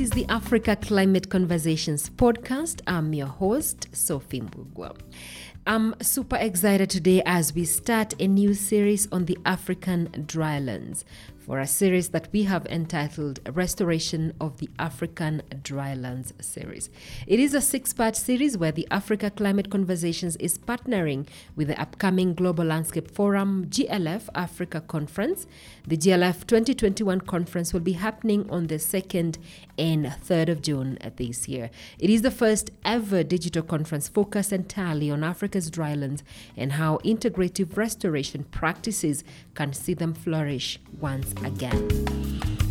This is the Africa Climate Conversations podcast. I'm your host, Sophie Mbugwa. I'm super excited today as we start a new series on the African drylands for a series that we have entitled Restoration of the African Drylands series. It is a six part series where the Africa Climate Conversations is partnering with the upcoming Global Landscape Forum GLF Africa Conference. The GLF 2021 conference will be happening on the 2nd and 3rd of June this year. It is the first ever digital conference focused entirely on Africa's drylands and how integrative restoration practices can see them flourish once again.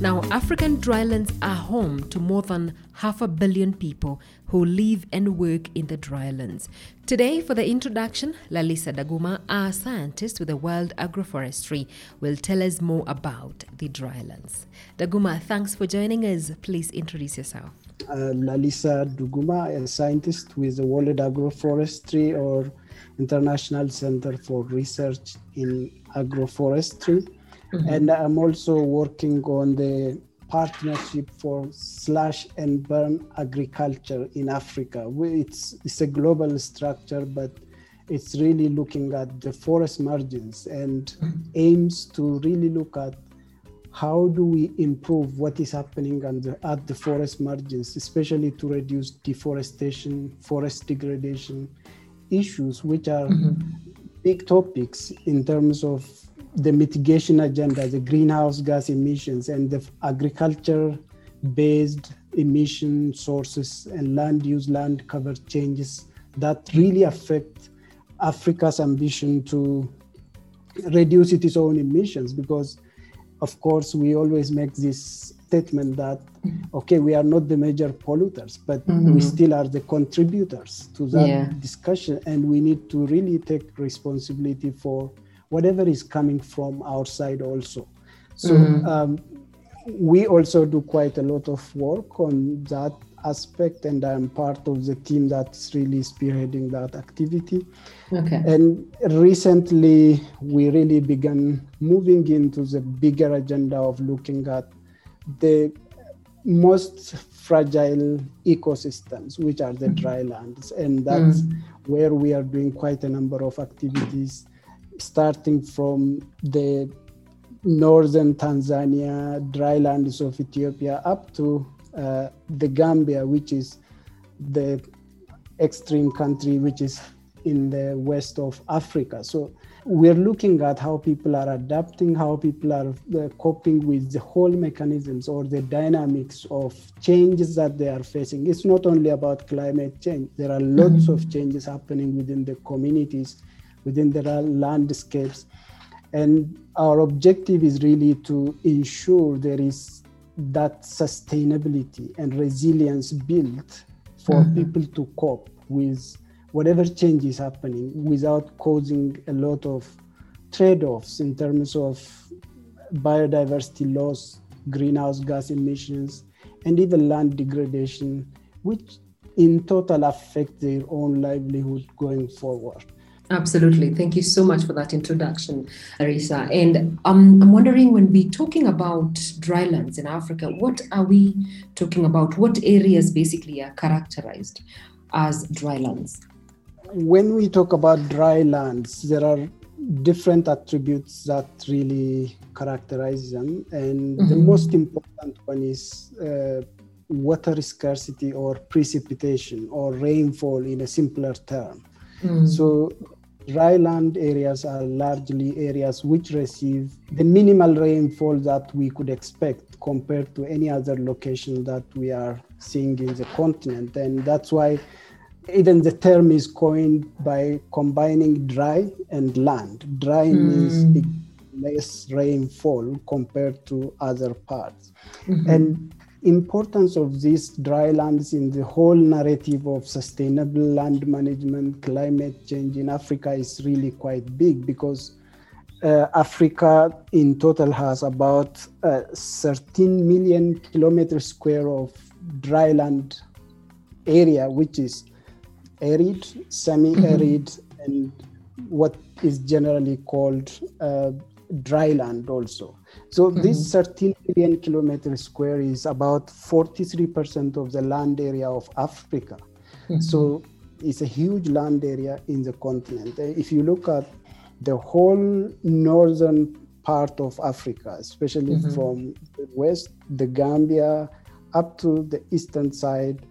Now, African drylands are home to more than half a billion people who live and work in the drylands. Today, for the introduction, Lalisa Duguma, our scientist with the World Agroforestry, will tell us more about the drylands. Daguma, thanks for joining us. Please introduce yourself. Uh, Lalisa Duguma, a scientist with the World Agroforestry or International Center for Research in Agroforestry. Mm-hmm. And I'm also working on the partnership for slash and burn agriculture in Africa. It's, it's a global structure, but it's really looking at the forest margins and mm-hmm. aims to really look at how do we improve what is happening the, at the forest margins, especially to reduce deforestation, forest degradation issues, which are mm-hmm. big topics in terms of the mitigation agenda, the greenhouse gas emissions, and the agriculture based emission sources and land use, land cover changes that really affect Africa's ambition to reduce its own emissions. Because, of course, we always make this statement that, okay, we are not the major polluters, but mm-hmm. we still are the contributors to that yeah. discussion. And we need to really take responsibility for whatever is coming from outside also. So mm-hmm. um, we also do quite a lot of work on that aspect and i'm part of the team that's really spearheading that activity okay and recently we really began moving into the bigger agenda of looking at the most fragile ecosystems which are the mm-hmm. drylands and that's mm. where we are doing quite a number of activities starting from the northern Tanzania, drylands of Ethiopia, up to uh, the Gambia, which is the extreme country which is in the west of Africa. So we're looking at how people are adapting, how people are uh, coping with the whole mechanisms or the dynamics of changes that they are facing. It's not only about climate change, there are lots mm-hmm. of changes happening within the communities within the landscapes. And our objective is really to ensure there is that sustainability and resilience built for mm-hmm. people to cope with whatever change is happening without causing a lot of trade offs in terms of biodiversity loss, greenhouse gas emissions, and even land degradation, which in total affect their own livelihood going forward. Absolutely. Thank you so much for that introduction, Lalisa. And um, I'm wondering when we're talking about drylands in Africa, what are we talking about? What areas basically are characterized as drylands? When we talk about drylands, there are different attributes that really characterize them. And mm-hmm. the most important one is uh, water scarcity or precipitation or rainfall in a simpler term. Mm. So dryland areas are largely areas which receive the minimal rainfall that we could expect compared to any other location that we are seeing in the continent. And that's why even the term is coined by combining dry and land. Dry mm. means less rainfall compared to other parts. Mm-hmm. And importance of these drylands in the whole narrative of sustainable land management, climate change in Africa is really quite big because uh, Africa in total has about uh, 13 million kilometers square of dryland area, which is arid, semi-arid, mm-hmm. and what is generally called uh, dryland also. So mm-hmm. this 13 million kilometer square is about 43% of the land area of Africa. Mm-hmm. So it's a huge land area in the continent. If you look at the whole northern part of Africa, especially mm-hmm. from the west, the Gambia, up to the eastern side,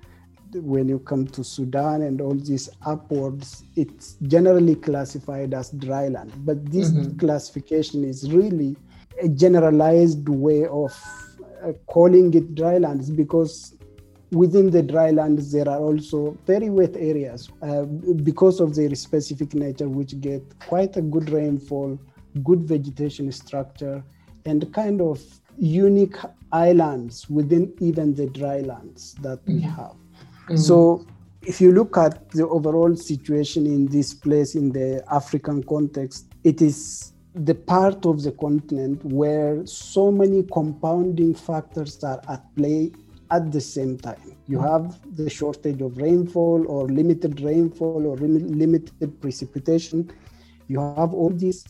when you come to Sudan and all these upwards, it's generally classified as dry land. But this mm-hmm. classification is really a generalized way of uh, calling it drylands because within the drylands there are also very wet areas uh, because of their specific nature which get quite a good rainfall good vegetation structure and kind of unique islands within even the drylands that we have mm-hmm. so if you look at the overall situation in this place in the african context it is the part of the continent where so many compounding factors are at play at the same time. You have the shortage of rainfall or limited rainfall or limited precipitation. You have all these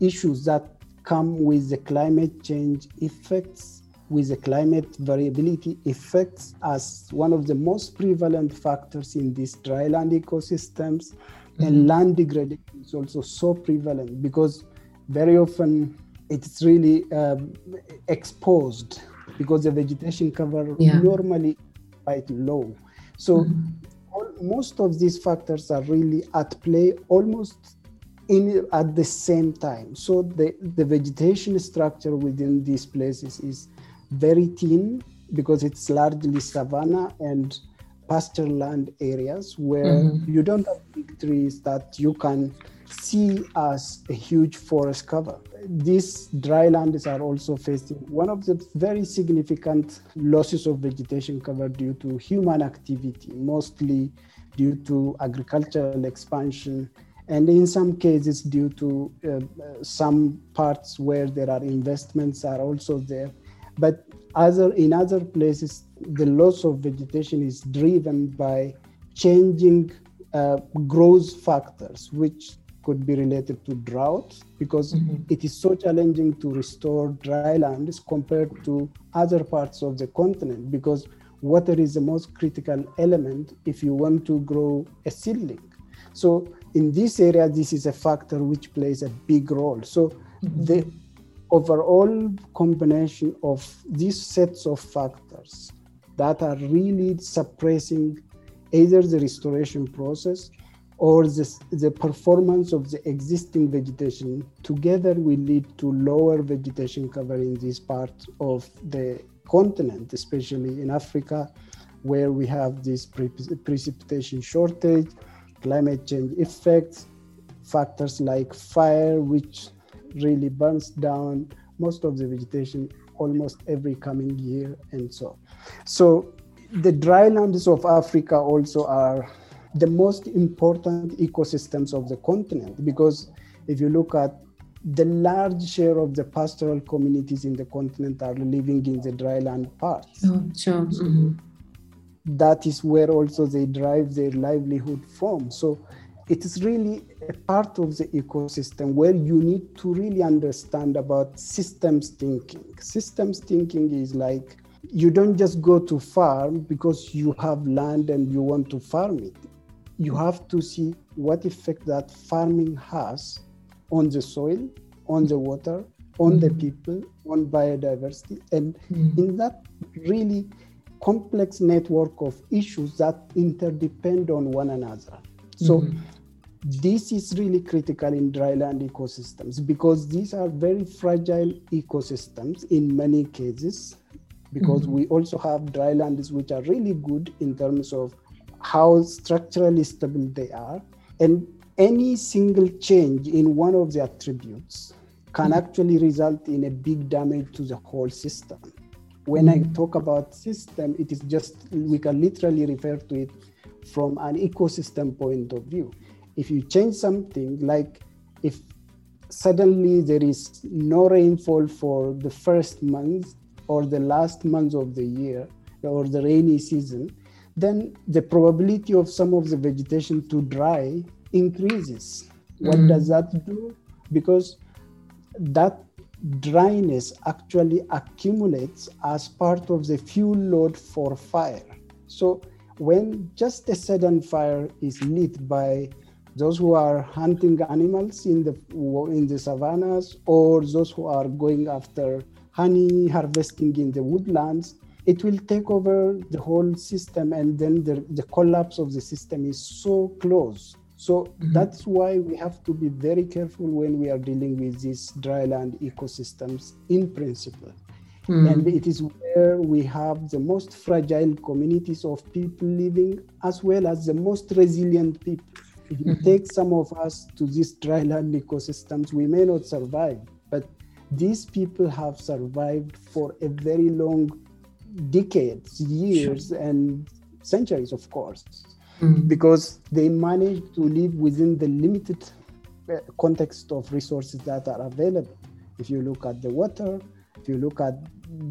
issues that come with the climate change effects, with the climate variability effects as one of the most prevalent factors in these dryland ecosystems. Mm-hmm. And land degradation is also so prevalent because very often it's really um, exposed because the vegetation cover yeah. normally quite low. So mm-hmm. all, most of these factors are really at play almost in at the same time. So the, the vegetation structure within these places is very thin because it's largely savanna and pasture land areas where mm-hmm. you don't have big trees that you can see as a huge forest cover. These dry lands are also facing one of the very significant losses of vegetation cover due to human activity, mostly due to agricultural expansion, and in some cases due to uh, some parts where there are investments are also there. But other in other places, the loss of vegetation is driven by changing uh, growth factors, which could be related to drought because mm-hmm. it is so challenging to restore dry lands compared to other parts of the continent because water is the most critical element if you want to grow a seedling. So in this area, this is a factor which plays a big role. So mm-hmm. the overall combination of these sets of factors that are really suppressing either the restoration process or the, the performance of the existing vegetation together will lead to lower vegetation cover in this part of the continent, especially in Africa, where we have this pre- precipitation shortage, climate change effects, factors like fire, which really burns down most of the vegetation almost every coming year, and so. So the drylands of Africa also are the most important ecosystems of the continent because if you look at the large share of the pastoral communities in the continent are living in the dryland parts. Oh, sure. Mm-hmm. That is where also they drive their livelihood from. So it is really a part of the ecosystem where you need to really understand about systems thinking. Systems thinking is like you don't just go to farm because you have land and you want to farm it you have to see what effect that farming has on the soil, on the water, on the mm-hmm. people, on biodiversity, and mm. in that really complex network of issues that interdepend on one another. So mm-hmm. this is really critical in dryland ecosystems because these are very fragile ecosystems in many cases because mm-hmm. we also have drylands which are really good in terms of how structurally stable they are. And any single change in one of the attributes can mm. actually result in a big damage to the whole system. When mm. I talk about system, it is just, we can literally refer to it from an ecosystem point of view. If you change something, like if suddenly there is no rainfall for the first month or the last month of the year or the rainy season, then the probability of some of the vegetation to dry increases. Mm. What does that do? Because that dryness actually accumulates as part of the fuel load for fire. So when just a sudden fire is lit by those who are hunting animals in the in the savannas or those who are going after honey harvesting in the woodlands it will take over the whole system and then the, the collapse of the system is so close so mm-hmm. that's why we have to be very careful when we are dealing with these dryland ecosystems in principle mm. and it is where we have the most fragile communities of people living as well as the most resilient people if you mm-hmm. take some of us to these dryland ecosystems, we may not survive, but these people have survived for a very long decades, years, sure. and centuries, of course, mm-hmm. because they managed to live within the limited uh, context of resources that are available. If you look at the water, if you look at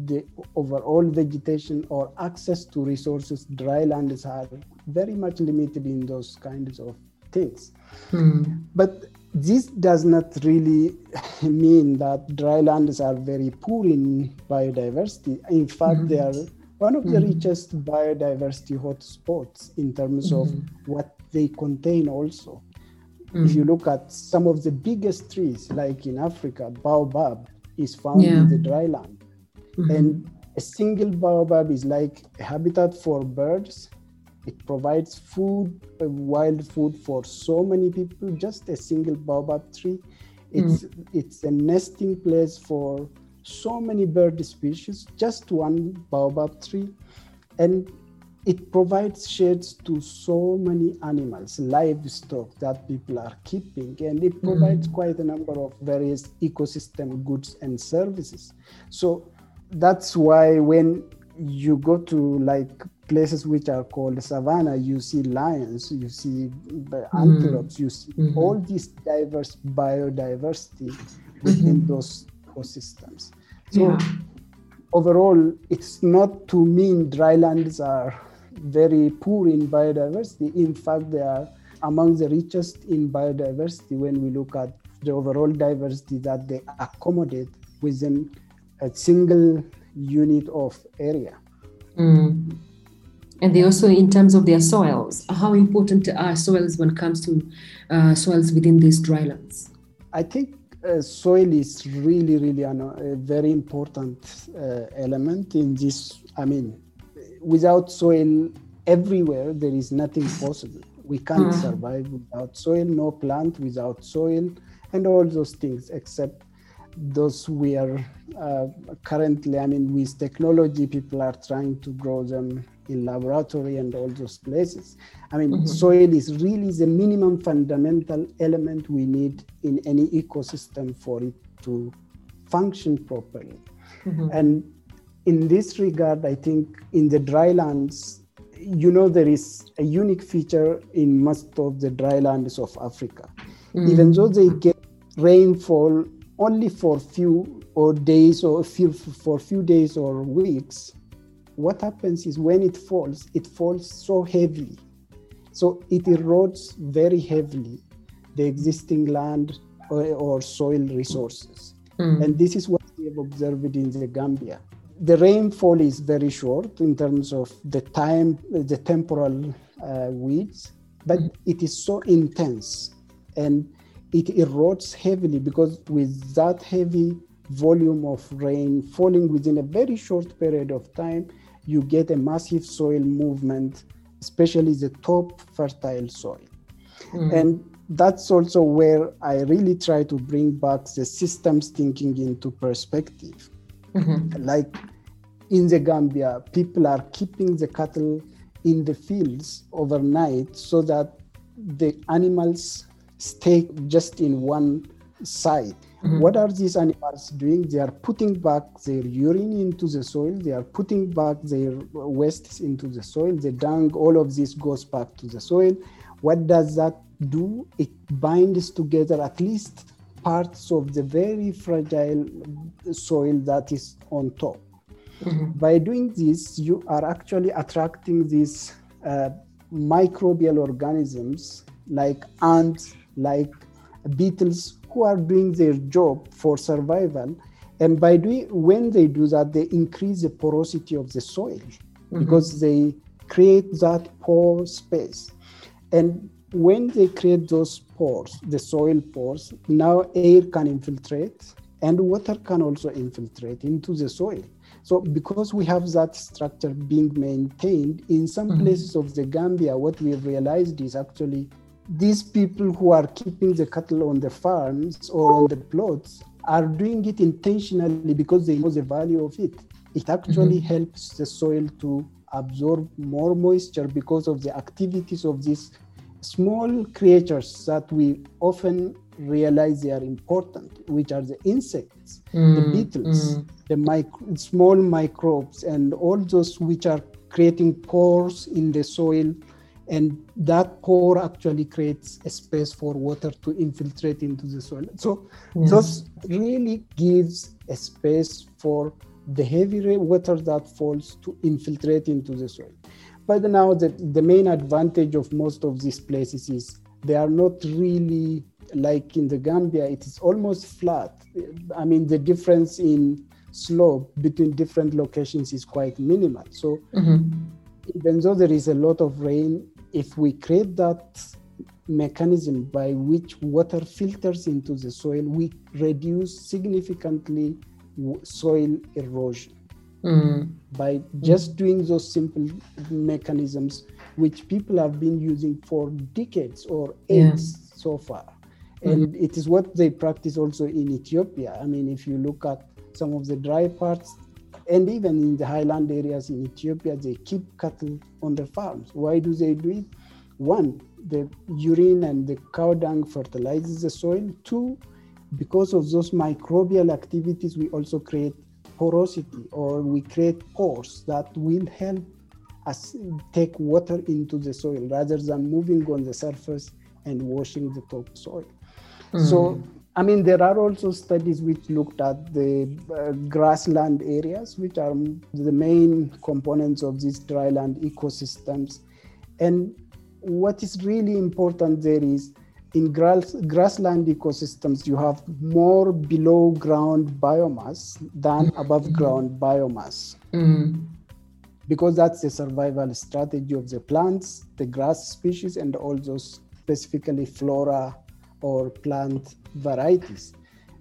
the overall vegetation or access to resources, drylands are very much limited in those kinds of things. Mm. But this does not really mean that drylands are very poor in biodiversity. In fact, mm. they are one of the mm. richest biodiversity hotspots in terms of what they contain also. If you look at some of the biggest trees, like in Africa, baobab is found yeah. in the dryland. Mm-hmm. And a single baobab is like a habitat for birds it provides food, uh, wild food for so many people. Just a single baobab tree. It's mm. it's a nesting place for so many bird species. Just one baobab tree, and it provides shades to so many animals, livestock that people are keeping, and it provides mm. quite a number of various ecosystem goods and services. So that's why when you go to like places which are called savannah, you see lions, you see antelopes, you see mm-hmm. all this diverse biodiversity within mm-hmm. those ecosystems. So yeah. overall, it's not to mean drylands are very poor in biodiversity. In fact, they are among the richest in biodiversity when we look at the overall diversity that they accommodate within a single unit of area. Mm and they also in terms of their soils how important are soils when it comes to uh, soils within these drylands i think uh, soil is really really an, a very important uh, element in this i mean without soil everywhere there is nothing possible we can't mm. survive without soil no plant without soil and all those things except those we are uh, currently i mean with technology people are trying to grow them in laboratory and all those places. I mean, mm-hmm. soil is really the minimum fundamental element we need in any ecosystem for it to function properly. Mm-hmm. And in this regard, I think in the drylands, you know, there is a unique feature in most of the drylands of Africa. Mm-hmm. Even though they get rainfall only for few or days or few, for few days or weeks, what happens is when it falls, it falls so heavily. So it erodes very heavily the existing land or, or soil resources. Mm. And this is what we have observed in the Gambia. The rainfall is very short in terms of the time, the temporal uh, weeds, but mm. it is so intense and it erodes heavily because with that heavy volume of rain falling within a very short period of time, you get a massive soil movement, especially the top fertile soil. Mm. And that's also where I really try to bring back the systems thinking into perspective. Mm-hmm. Like in the Gambia, people are keeping the cattle in the fields overnight so that the animals stay just in one site Mm-hmm. What are these animals doing? They are putting back their urine into the soil, they are putting back their wastes into the soil, the dung, all of this goes back to the soil. What does that do? It binds together at least parts of the very fragile soil that is on top. Mm-hmm. By doing this, you are actually attracting these uh, microbial organisms like ants, like beetles who are doing their job for survival And by doing, when they do that, they increase the porosity of the soil mm-hmm. because they create that pore space. And when they create those pores, the soil pores, now air can infiltrate and water can also infiltrate into the soil. So because we have that structure being maintained in some mm-hmm. places of the Gambia, what we have realized is actually these people who are keeping the cattle on the farms or on the plots are doing it intentionally because they know the value of it. It actually mm-hmm. helps the soil to absorb more moisture because of the activities of these small creatures that we often realize they are important, which are the insects, mm, the beetles, mm. the micro, small microbes, and all those which are creating pores in the soil. And that pore actually creates a space for water to infiltrate into the soil. So, yeah. this really gives a space for the heavy water that falls to infiltrate into the soil. But now the, the main advantage of most of these places is they are not really like in the Gambia, it is almost flat. I mean, the difference in slope between different locations is quite minimal. So mm-hmm. even though there is a lot of rain, if we create that mechanism by which water filters into the soil, we reduce significantly soil erosion mm. by just doing those simple mechanisms which people have been using for decades or ages yeah. so far mm-hmm. and mm-hmm. it is what they practice also in ethiopia i mean if you look at some of the dry parts and even in the highland areas in ethiopia they keep cattle on the farms why do they do it one the urine and the cow dung fertilizes the soil two because of those microbial activities we also create porosity or we create pores that will help us take water into the soil rather than moving on the surface and washing the topsoil. Mm. So, I mean, there are also studies which looked at the uh, grassland areas, which are the main components of these dryland ecosystems. And what is really important there is in grass, grassland ecosystems, you have more below ground biomass than mm-hmm. above ground biomass. Mm-hmm. Because that's the survival strategy of the plants, the grass species, and also specifically flora or plant varieties.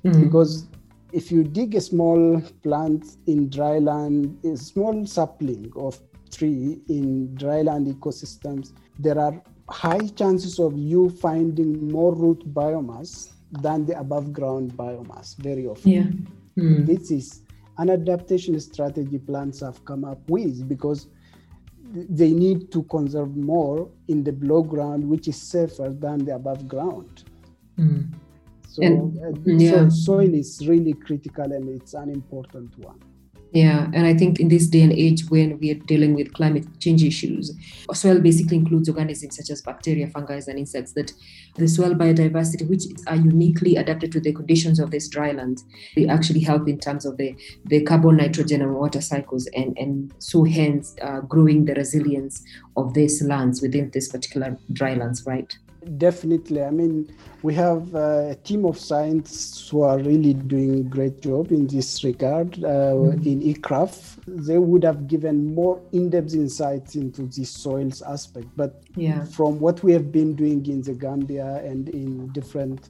Mm-hmm. Because if you dig a small plant in dryland, a small sapling of tree in dryland ecosystems, there are high chances of you finding more root biomass than the above ground biomass very often. Yeah. Mm. This is an adaptation strategy plants have come up with because they need to conserve more in the below ground, which is safer than the above ground. Mm. So, and, uh, yeah. so soil is really critical and it's an important one. Yeah, and I think in this day and age when we are dealing with climate change issues, soil basically includes organisms such as bacteria, fungi, and insects that the soil biodiversity, which are uniquely adapted to the conditions of this dry land, they actually help in terms of the, the carbon, nitrogen, and water cycles, and, and so hence uh, growing the resilience of these lands within this particular dry lands, right? Definitely. I mean, we have uh, a team of scientists who are really doing a great job in this regard. Uh, mm-hmm. In ICRAF, they would have given more in-depth insights into the soils aspect. But yeah. from what we have been doing in the Gambia and in different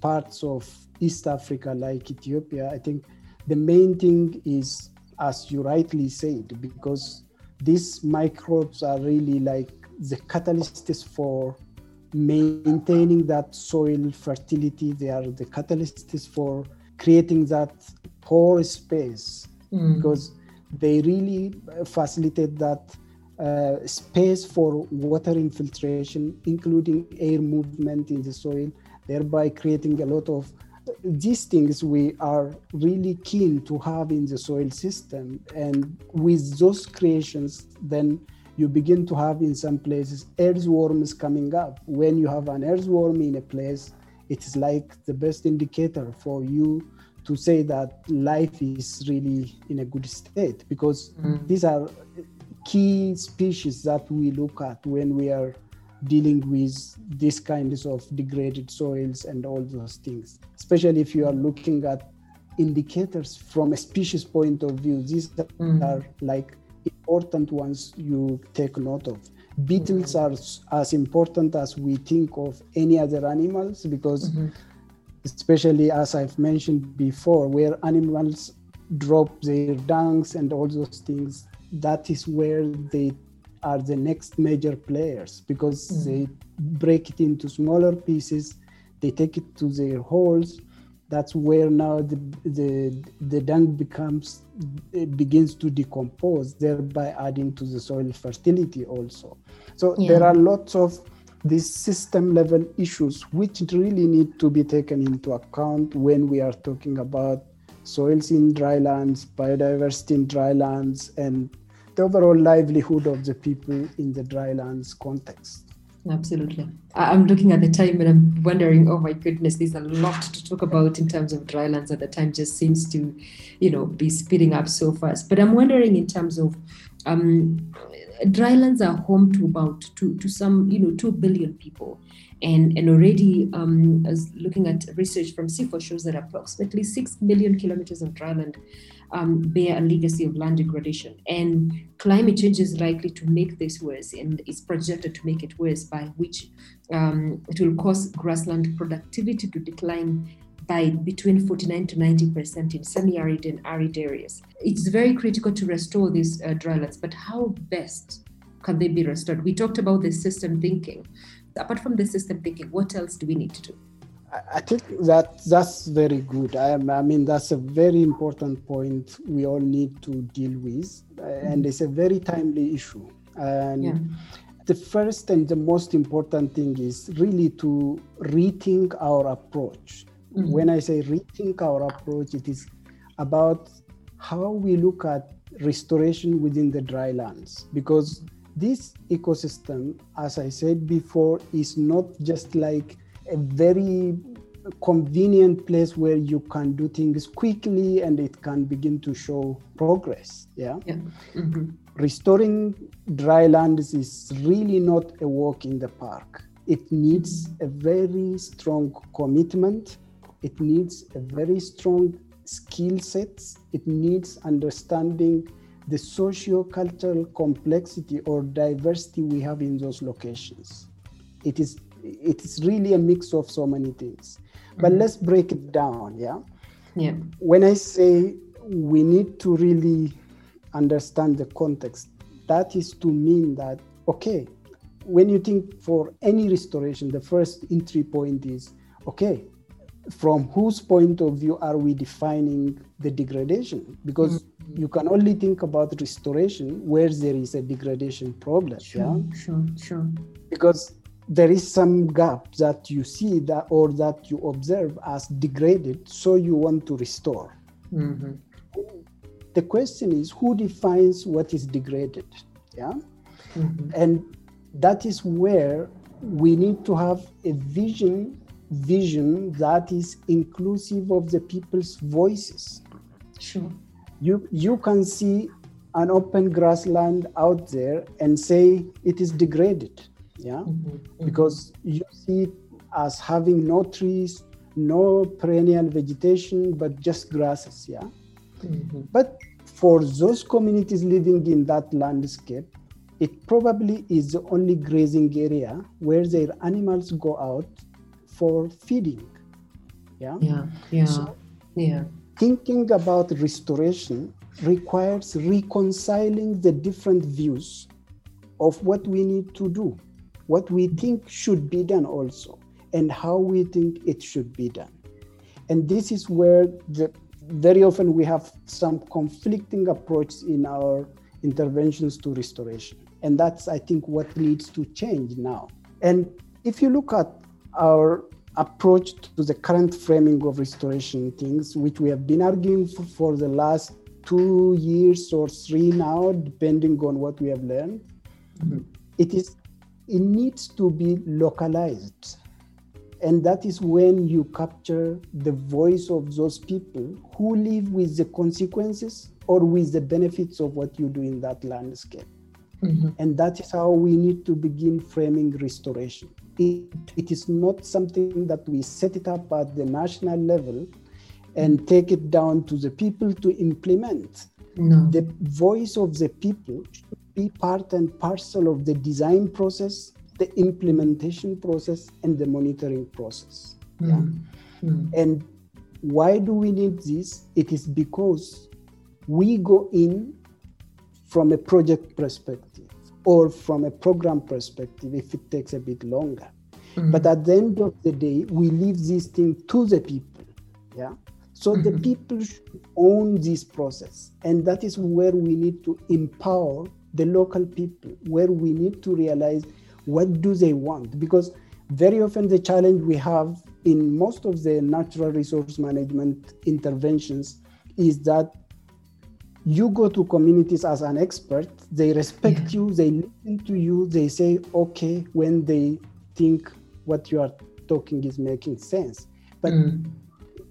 parts of East Africa, like Ethiopia, I think the main thing is, as you rightly said, because these microbes are really like the catalysts for maintaining that soil fertility. They are the catalysts for creating that pore space mm. because they really facilitate that uh, space for water infiltration, including air movement in the soil, thereby creating a lot of these things we are really keen to have in the soil system. And with those creations, then you begin to have in some places earthworms coming up. When you have an earthworm in a place, it is like the best indicator for you to say that life is really in a good state because mm. these are key species that we look at when we are dealing with these kinds of degraded soils and all those things especially if you are looking at indicators from a species point of view. These mm. are like important ones you take note of. Beetles mm. are as important as we think of any other animals because, mm-hmm. especially as I've mentioned before, where animals drop their dungs and all those things, that is where they are the next major players because mm. they break it into smaller pieces, they take it to their holes. That's where now the the the dung becomes begins to decompose, thereby adding to the soil fertility also. So yeah. there are lots of these system level issues which really need to be taken into account when we are talking about soils in drylands, biodiversity in drylands, and the overall livelihood of the people in the drylands context. Absolutely. I'm looking at the time and I'm wondering, oh my goodness, there's a lot to talk about in terms of drylands at the time just seems to, you know, be speeding up so fast. But I'm wondering in terms of um, drylands are home to about to, to some, you know, 2 billion people. And, and already um, as looking at research from CIFOR shows that approximately 6 million kilometers of dryland um, bear a legacy of land degradation. And climate change is likely to make this worse and is projected to make it worse, by which um, it will cause grassland productivity to decline by between 49 to 90% in semi-arid and arid areas. It's very critical to restore these uh, drylands, but how best can they be restored? We talked about the system thinking. Apart from the system thinking, what else do we need to do? I think that that's very good. I, I, mean, that's a very important point we all need to deal with, mm-hmm. and it's a very timely issue. And yeah. the first and the most important thing is really to rethink our approach. Mm-hmm. When I say rethink our approach, it is about how we look at restoration within the drylands because this ecosystem, as I said before, is not just like a very convenient place where you can do things quickly and it can begin to show progress. Yeah. yeah. Mm-hmm. Restoring dry lands is really not a walk in the park. It needs a very strong commitment. It needs a very strong skill sets. It needs understanding the socio-cultural complexity or diversity we have in those locations. It is it is really a mix of so many things. But mm-hmm. let's break it down, yeah? Yeah. When I say we need to really understand the context, that is to mean that, okay, when you think for any restoration, the first entry point is, okay, from whose point of view are we defining the degradation? Because mm-hmm. you can only think about restoration where there is a degradation problem. Sure, yeah? sure, sure. Because there is some gap that you see that or that you observe as degraded so you want to restore. Mm-hmm. the question is who defines what is degraded? Yeah? Mm-hmm. and that is where we need to have a vision vision that is inclusive of the people's voices. Sure. You you can see an open grassland out there and say it is degraded yeah? Mm-hmm. because you see it as having no trees no perennial vegetation but just grasses yeah? Mm-hmm. but for those communities living in that landscape it probably is the only grazing area where their animals go out for feeding yeah? Yeah yeah so yeah. thinking about restoration requires reconciling the different views of what we need to do what we think should be done also and how we think it should be done. And this is where the, very often we have some conflicting approaches in our interventions to restoration. And that's i think what needs to change now. And if you look at our approach to the current framing of restoration things which we have been arguing for, for the last two years or three now depending on what we have learned mm-hmm. it is it needs to be localized. And that is when you capture the voice of those people who live with the consequences or with the benefits of what you do in that landscape. Mm-hmm. And that is how we need to begin framing restoration. It, it is not something that we set it up at the national level and take it down to the people to implement. No. The voice of the people should be part and parcel of the design process, the implementation process, and the monitoring process. Yeah. Mm. And why do we need this? It is because we go in from a project perspective or from a program perspective if it takes a bit longer. Mm. But at the end of the day, we leave this thing to the people. Yeah. So the Mhm. people should own this process. And that is where we need to empower the local people, where we need to realize what do they want. Because very often the challenge we have in most of the natural resource management interventions is that you go to communities as an expert, they respect you, they listen to you, they say okay when they think what you are talking is making sense. But Mm.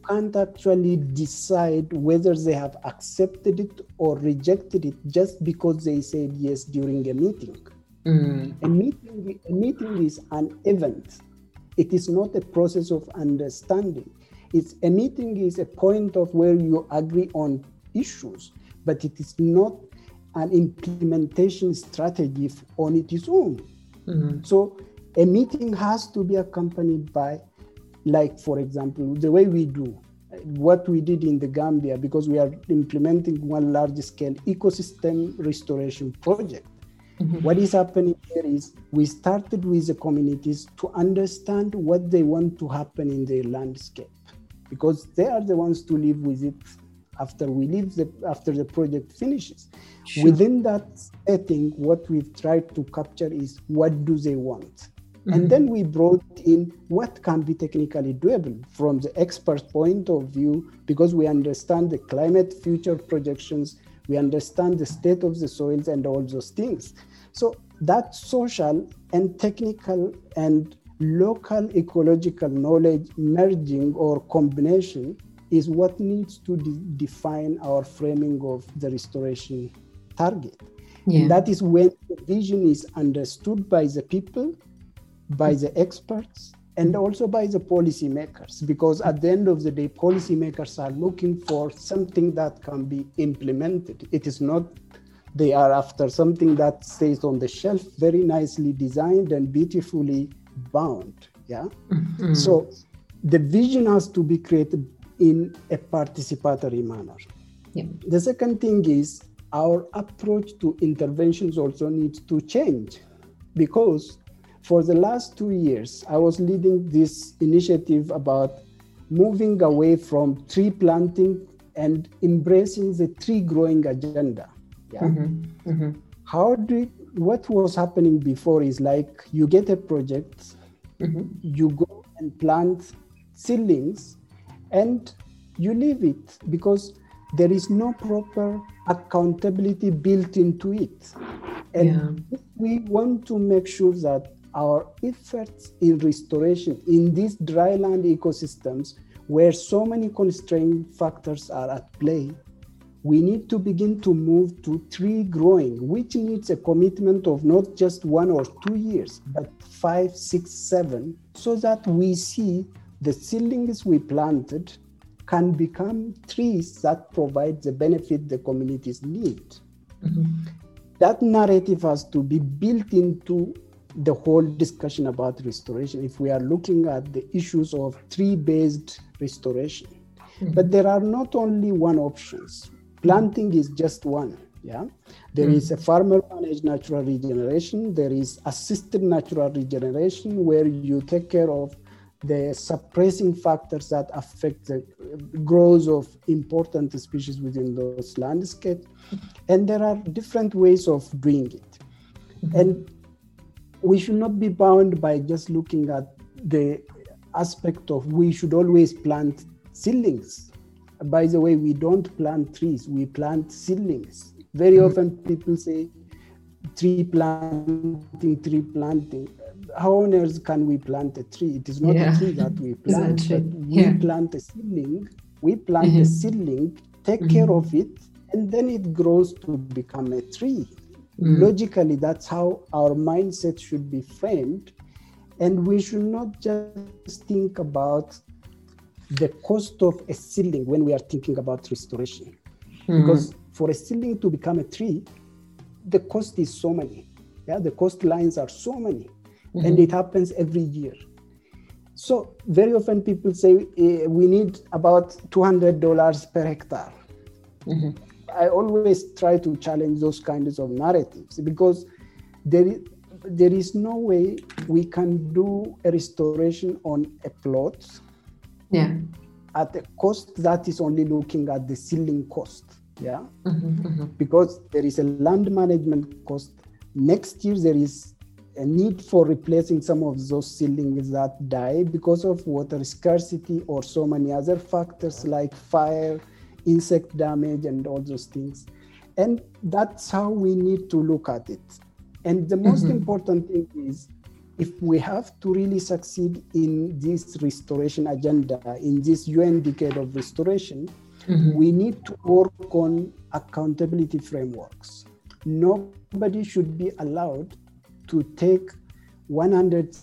Can't actually decide whether they have accepted it or rejected it just because they said yes during a meeting. Mm. A meeting, a meeting is an event. It is not a process of understanding. It's a meeting is a point of where you agree on issues, but it is not an implementation strategy on its own. Mm. So a meeting has to be accompanied by, like for example, the way we do what we did in the Gambia because we are implementing one large scale ecosystem restoration project. Mhm. What is happening here is we started with the communities to understand what they want to happen in their landscape because they are the ones to live with it after we leave the after the project finishes. Sure. Within that setting, what we've tried to capture is what do they want? And mm-hmm. then we brought in what can be technically doable from the expert point of view, because we understand the climate future projections, we understand the state of the soils and all those things. So that social and technical and local ecological knowledge merging or combination is what needs to de- define our framing of the restoration target. Yeah. And that is when the vision is understood by the people, by the experts, and also by the policymakers. Because at the end of the day, policymakers are looking for something that can be implemented. It is not they are after something that stays on the shelf, very nicely designed and beautifully bound. Yeah. Mhm. So the vision has to be created in a participatory manner. Yeah. The second thing is our approach to interventions also needs to change because for the last two years, I was leading this initiative about moving away from tree planting and embracing the tree growing agenda. Yeah Mhm. Mhm. how do what was happening before is like you get a project Mhm. you go and plant seedlings and you leave it because there is no proper accountability built into it and Yeah. we want to make sure that our efforts in restoration in these dryland ecosystems where so many constraint factors are at play we need to begin to move to tree growing, which needs a commitment of not just one or two years, but five, six, seven, so that we see the seedlings we planted can become trees that provide the benefit the communities need. Mhm. That narrative has to be built into the whole discussion about restoration if we are looking at the issues of tree based restoration. Mm-hmm. But there are not only one options. Planting is just one. Yeah, there is a mm-hmm. farmer managed natural regeneration. There is assisted natural regeneration where you take care of the suppressing factors that affect the growth of important species within those landscapes. Mm-hmm. And there are different ways of doing it. And we should not be bound by just looking at the aspect of we should always plant seedlings. By the way, we don't plant trees, we plant seedlings. Very often people say tree planting, tree planting. How on earth can we plant a tree? It is not Yeah. a tree that we plant, Exactly. but we Yeah. plant a seedling. We plant a Mhm. seedling, take care of it, and then it grows to become a tree. Mm. Logically, that's how our mindset should be framed. And we should not just think about the cost of a ceiling when we are thinking about restoration. Mm. Because for a ceiling to become a tree, the cost is so many. Yeah, the cost lines are so many, Mm-hmm. and it happens every year. So very often people say eh, we need about two hundred dollars per hectare. Mhm. I always try to challenge those kinds of narratives because there is, there is no way we can do a restoration on a plot Yeah. at a cost that is only looking at the seedling cost. Yeah, Mhm, mhm. because there is a land management cost. Next year there is a need for replacing some of those seedlings that die because of water scarcity or so many other factors like fire, insect damage, and all those things. And that's how we need to look at it. And the most Mhm. important thing is if we have to really succeed in this restoration agenda, in this UN decade of restoration, Mhm. we need to work on accountability frameworks. Nobody should be allowed to take 100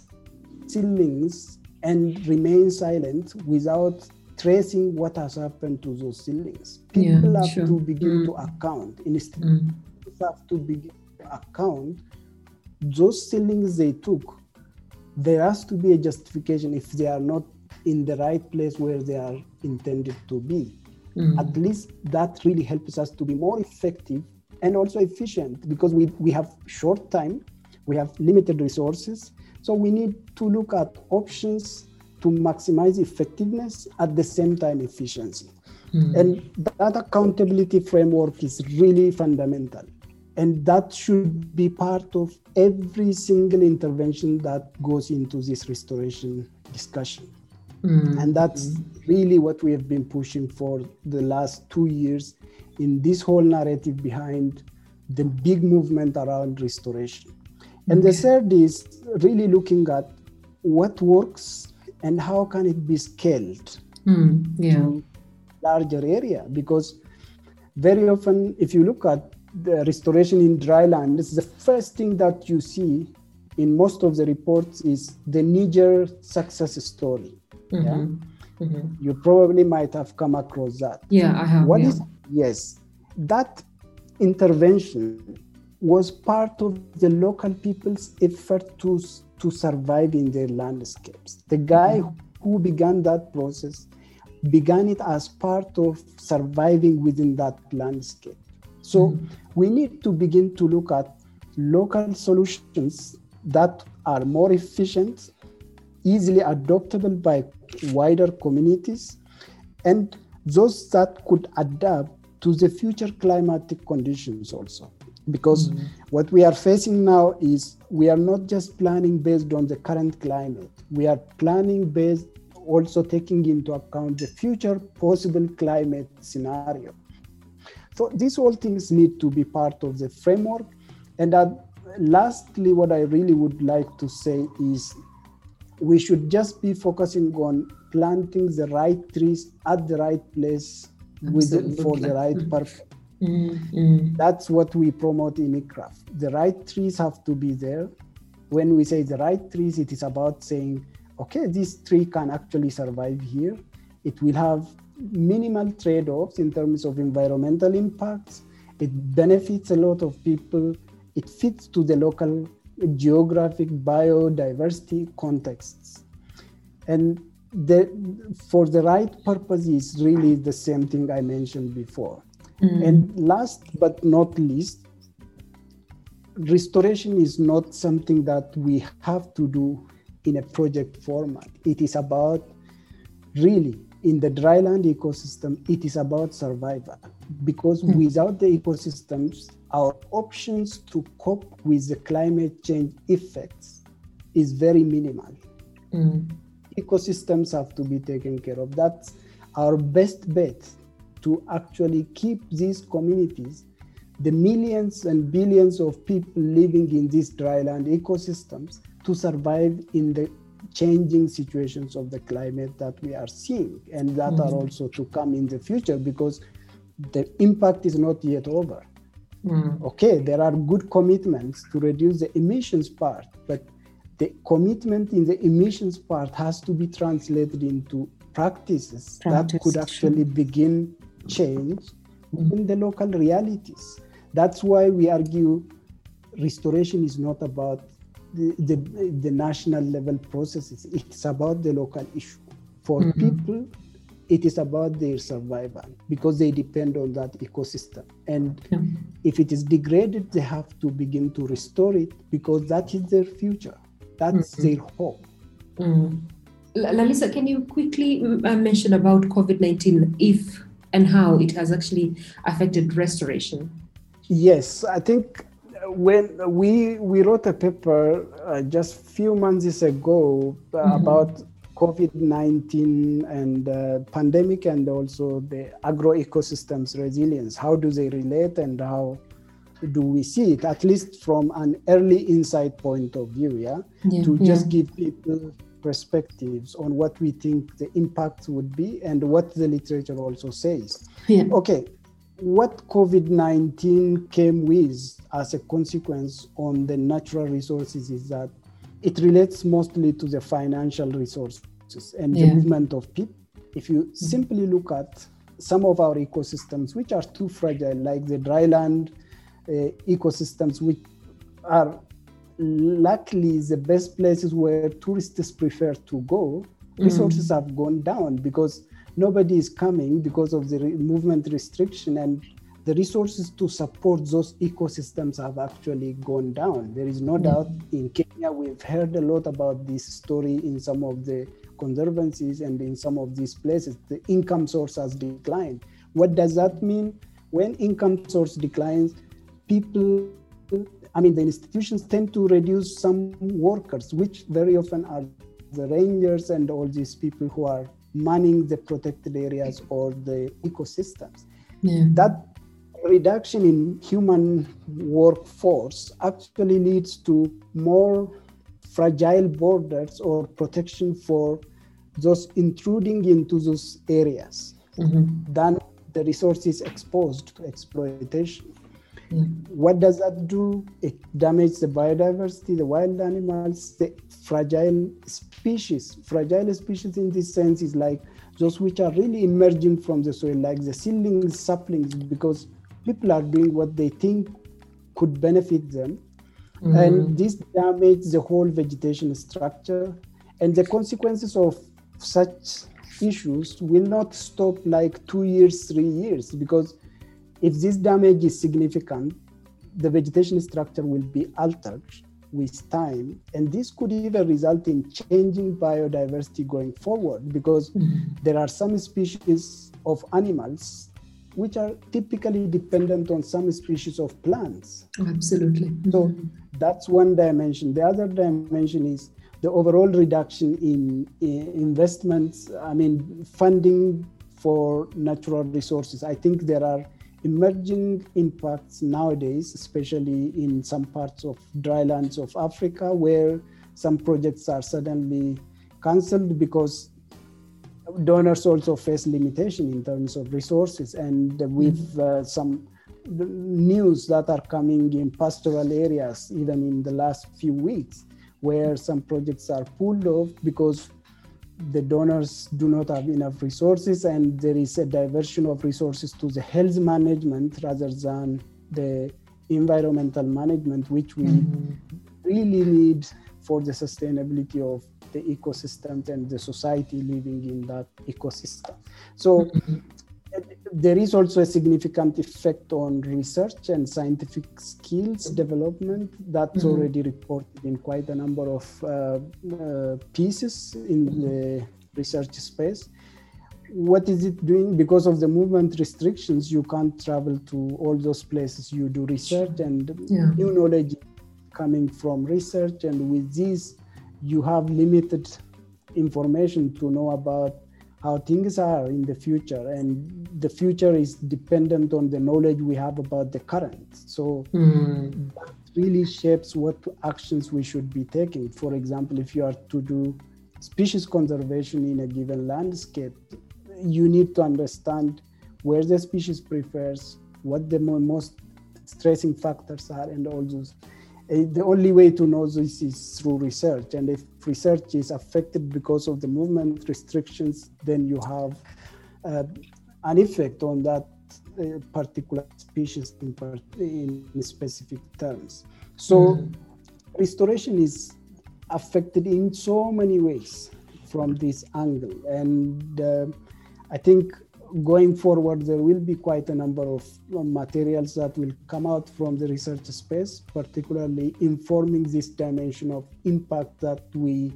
seedlings and remain silent without tracing what has happened to those seedlings. Yeah, People have sure. to begin Mm. to account. Instead, Mm. have to begin to account those seedlings they took. There has to be a justification if they are not in the right place where they are intended to be Mm. at least that really helps us to be more effective and also efficient because we, we have short time we have limited resources so we need to look at options to maximize effectiveness at the same time efficiency Mm. and that accountability framework is really fundamental and that should be part of every single intervention that goes into this restoration discussion Mm. and that's really what we have been pushing for the last two years in this whole narrative behind the big movement around restoration. And the third is really looking at what works and how can it be scaled Mm. Yeah. to larger area because very often if you look at the restoration in dry land this is the first thing that you see in most of the reports is the Niger success story Mhm. Mhm. you probably might have come across that. Yeah, I have. What yeah. is yes, that intervention was part of the local people's effort to to survive in their landscapes. The guy mm-hmm. who began that process began it as part of surviving within that landscape. So mm-hmm. we need to begin to look at local solutions that are more efficient, easily adoptable by wider communities, and those that could adapt to the future climatic conditions also. Because what we are facing now is we are not just planning based on the current climate, we are planning based also taking into account the future possible climate scenario. So these all things need to be part of the framework. And uh, lastly, what I really would like to say is we should just be focusing on planting the right trees at the right place with for the right purpose. Mm, mm, That's what we promote in ICRAF. The right trees have to be there. When we say the right trees, it is about saying, okay, this tree can actually survive here. It will have minimal trade offs in terms of environmental impacts. It benefits a lot of people. It fits to the local geographic biodiversity contexts. And the, for the right purpose is really the same thing I mentioned before. Mm. And last but not least, restoration is not something that we have to do in a project format. It is about really in the dryland ecosystem, it is about survival because Mm. without the ecosystems, our options to cope with the climate change effects is very minimal Mm, ecosystems have to be taken care of. That's our best bet to actually keep these communities, the millions and billions of people living in these dryland ecosystems, to survive in the changing situations of the climate that we are seeing and that are Mhm. also to come in the future because the impact is not yet over. Mm, okay, there are good commitments to reduce the emissions part, but the commitment in the emissions part has to be translated into practices, that could actually begin change Mm. in the local realities. That's why we argue restoration is not about the, the, the national level processes, it's about the local issue. For Mhm. people, it is about their survival because they depend on that ecosystem. And Yeah. if it is degraded, they have to begin to restore it because that is their future. That's Mhm. their hope. Mm. Lalisa, can you quickly uh, mention about COVID 19 if and how it has actually affected restoration? Yes, I think when we we wrote a paper uh, just few months ago uh, Mhm. about COVID nineteen and uh, pandemic and also the agro ecosystems resilience. How do they relate and how do we see it? At least from an early insight point of view, yeah, Yeah. to yeah. just give people perspectives on what we think the impact would be and what the literature also says. Yeah. Okay, what COVID 19 came with as a consequence on the natural resources is that it relates mostly to the financial resources and the movement of people. If you simply look at some of our ecosystems, which are too fragile, like the dryland uh, ecosystems, which are luckily the best places where tourists prefer to go, mm-hmm. resources have gone down because nobody is coming because of the re- movement restriction and the resources to support those ecosystems have actually gone down. There is no mm-hmm. doubt in Kenya, we've heard a lot about this story in some of the conservancies and in some of these places. The income source has declined. What does that mean? When income source declines, people, I mean, the institutions tend to reduce some workers, which very often are the rangers and all these people who are manning the protected areas or the ecosystems. Yeah. That reduction in human workforce actually leads to more fragile borders or protection for those intruding into those areas Mhm. than the resources exposed to exploitation. Yeah. What does that do? It damages the biodiversity, the wild animals, the fragile species. Fragile species in this sense is like those which are really emerging from the soil, like the seedlings, saplings, because people are doing what they think could benefit them. And mm-hmm. this damages the whole vegetation structure. And the consequences of such issues will not stop like two years, three years, because if this damage is significant, the vegetation structure will be altered with time. And this could even result in changing biodiversity going forward because mm-hmm. there are some species of animals which are typically dependent on some species of plants. Absolutely. So that's one dimension. The other dimension is the overall reduction in, in investments, I mean, funding for natural resources. I think there are emerging impacts nowadays, especially in some parts of drylands of Africa, where some projects are suddenly cancelled because donors also face limitation in terms of resources. And with uh, some news that are coming in pastoral areas even in the last few weeks where some projects are pulled off because the donors do not have enough resources and there is a diversion of resources to the health management rather than the environmental management which we mm-hmm. really need for the sustainability of the ecosystem and the society living in that ecosystem. So mm-hmm. There is also a significant effect on research and scientific skills development that's Mhm. already reported in quite a number of uh, uh, pieces in the research space. What is it doing? Because of the movement restrictions you can't travel to all those places you do research and Yeah. new knowledge coming from research. And with this you have limited information to know about how things are in the future and the future is dependent on the knowledge we have about the current so Mm. that really shapes what actions we should be taking for example if you are to do species conservation in a given landscape you need to understand where the species prefers what the most stressing factors are and all those the only way to know this is through research. And if research is affected because of the movement restrictions, then you have uh, an effect on that uh, particular species in, part, in, specific terms. So mm. restoration is affected in so many ways from this angle. And uh, I think going forward, there will be quite a number of materials that will come out from the research space, particularly informing this dimension of impact that we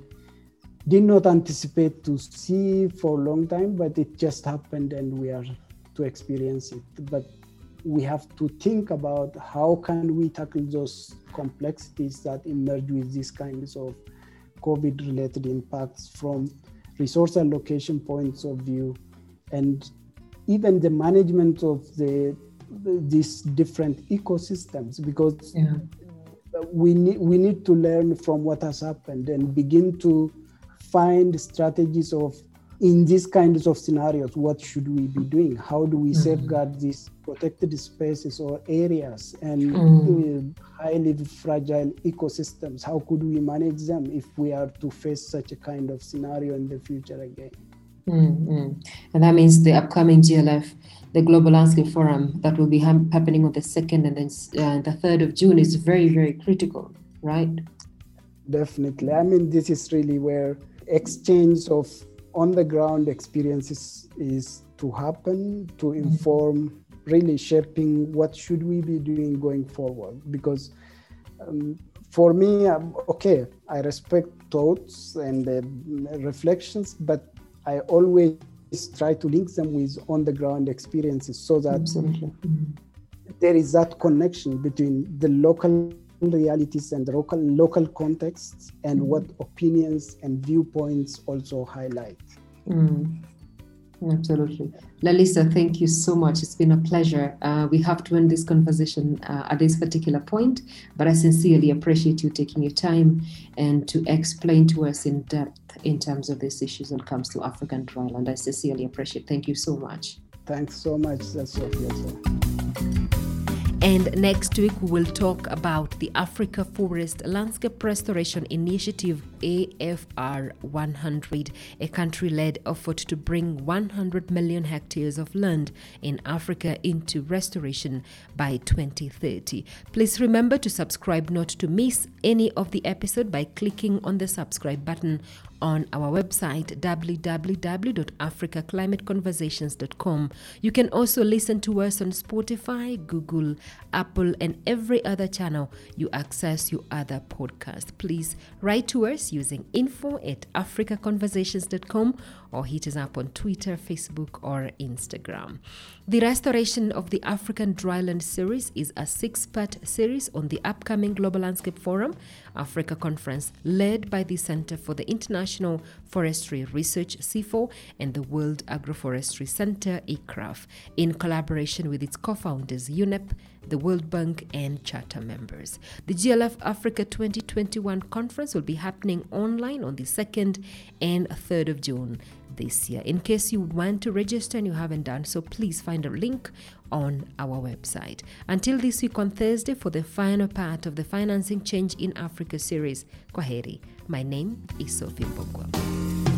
did not anticipate to see for a long time, but it just happened and we are to experience it. But we have to think about how can we tackle those complexities that emerge with these kinds of COVID related impacts from resource allocation points of view and even the management of the these different ecosystems because yeah. we need we need to learn from what has happened and begin to find strategies of in these kinds of scenarios what should we be doing how do we mm. safeguard these protected spaces or areas and mm. highly fragile ecosystems how could we manage them if we are to face such a kind of scenario in the future again Mm-hmm. And that means the upcoming GLF, the Global Landscape Forum, that will be ha- happening on the 2nd and then uh, the 3rd of June is very, very critical, right? Definitely. I mean, this is really where exchange of on the ground experiences is to happen to mm-hmm. inform really shaping what should we be doing going forward because um, for me um, okay i respect thoughts and uh, reflections but I always try to link them with on the ground experiences so that Absolutely. there is that connection between the local realities and the local local contexts and mm. what opinions and viewpoints also highlight. Mm. Absolutely. Lalisa, thank you so much. It's been a pleasure. Uh, we have to end this conversation uh, at this particular point, but I sincerely appreciate you taking your time and to explain to us in depth in terms of these issues when it comes to African dryland. I sincerely appreciate. Thank you so much. Thanks so much, Sophia. And next week, we will talk about the Africa Forest Landscape Restoration Initiative AFR 100, a country led effort to bring 100 million hectares of land in Africa into restoration by 2030. Please remember to subscribe not to miss any of the episode by clicking on the subscribe button on our website www.africaclimateconversations.com. You can also listen to us on Spotify, Google, Apple, and every other channel you access your other podcast. Please write to us using info at africaconversations.com or hit us up on Twitter, Facebook, or Instagram. The restoration of the African Dryland series is a six part series on the upcoming Global Landscape Forum Africa Conference, led by the Center for the International Forestry Research, CIFOR, and the World Agroforestry Center, ICRAF, in collaboration with its co founders, UNEP, the World Bank, and charter members. The GLF Africa 2021 conference will be happening online on the 2nd and 3rd of June this year. In case you want to register and you haven't done so, please find a link on our website. Until this week on Thursday for the final part of the Financing Change in Africa series, Kwaheri. My name is Sophie Mbogwa.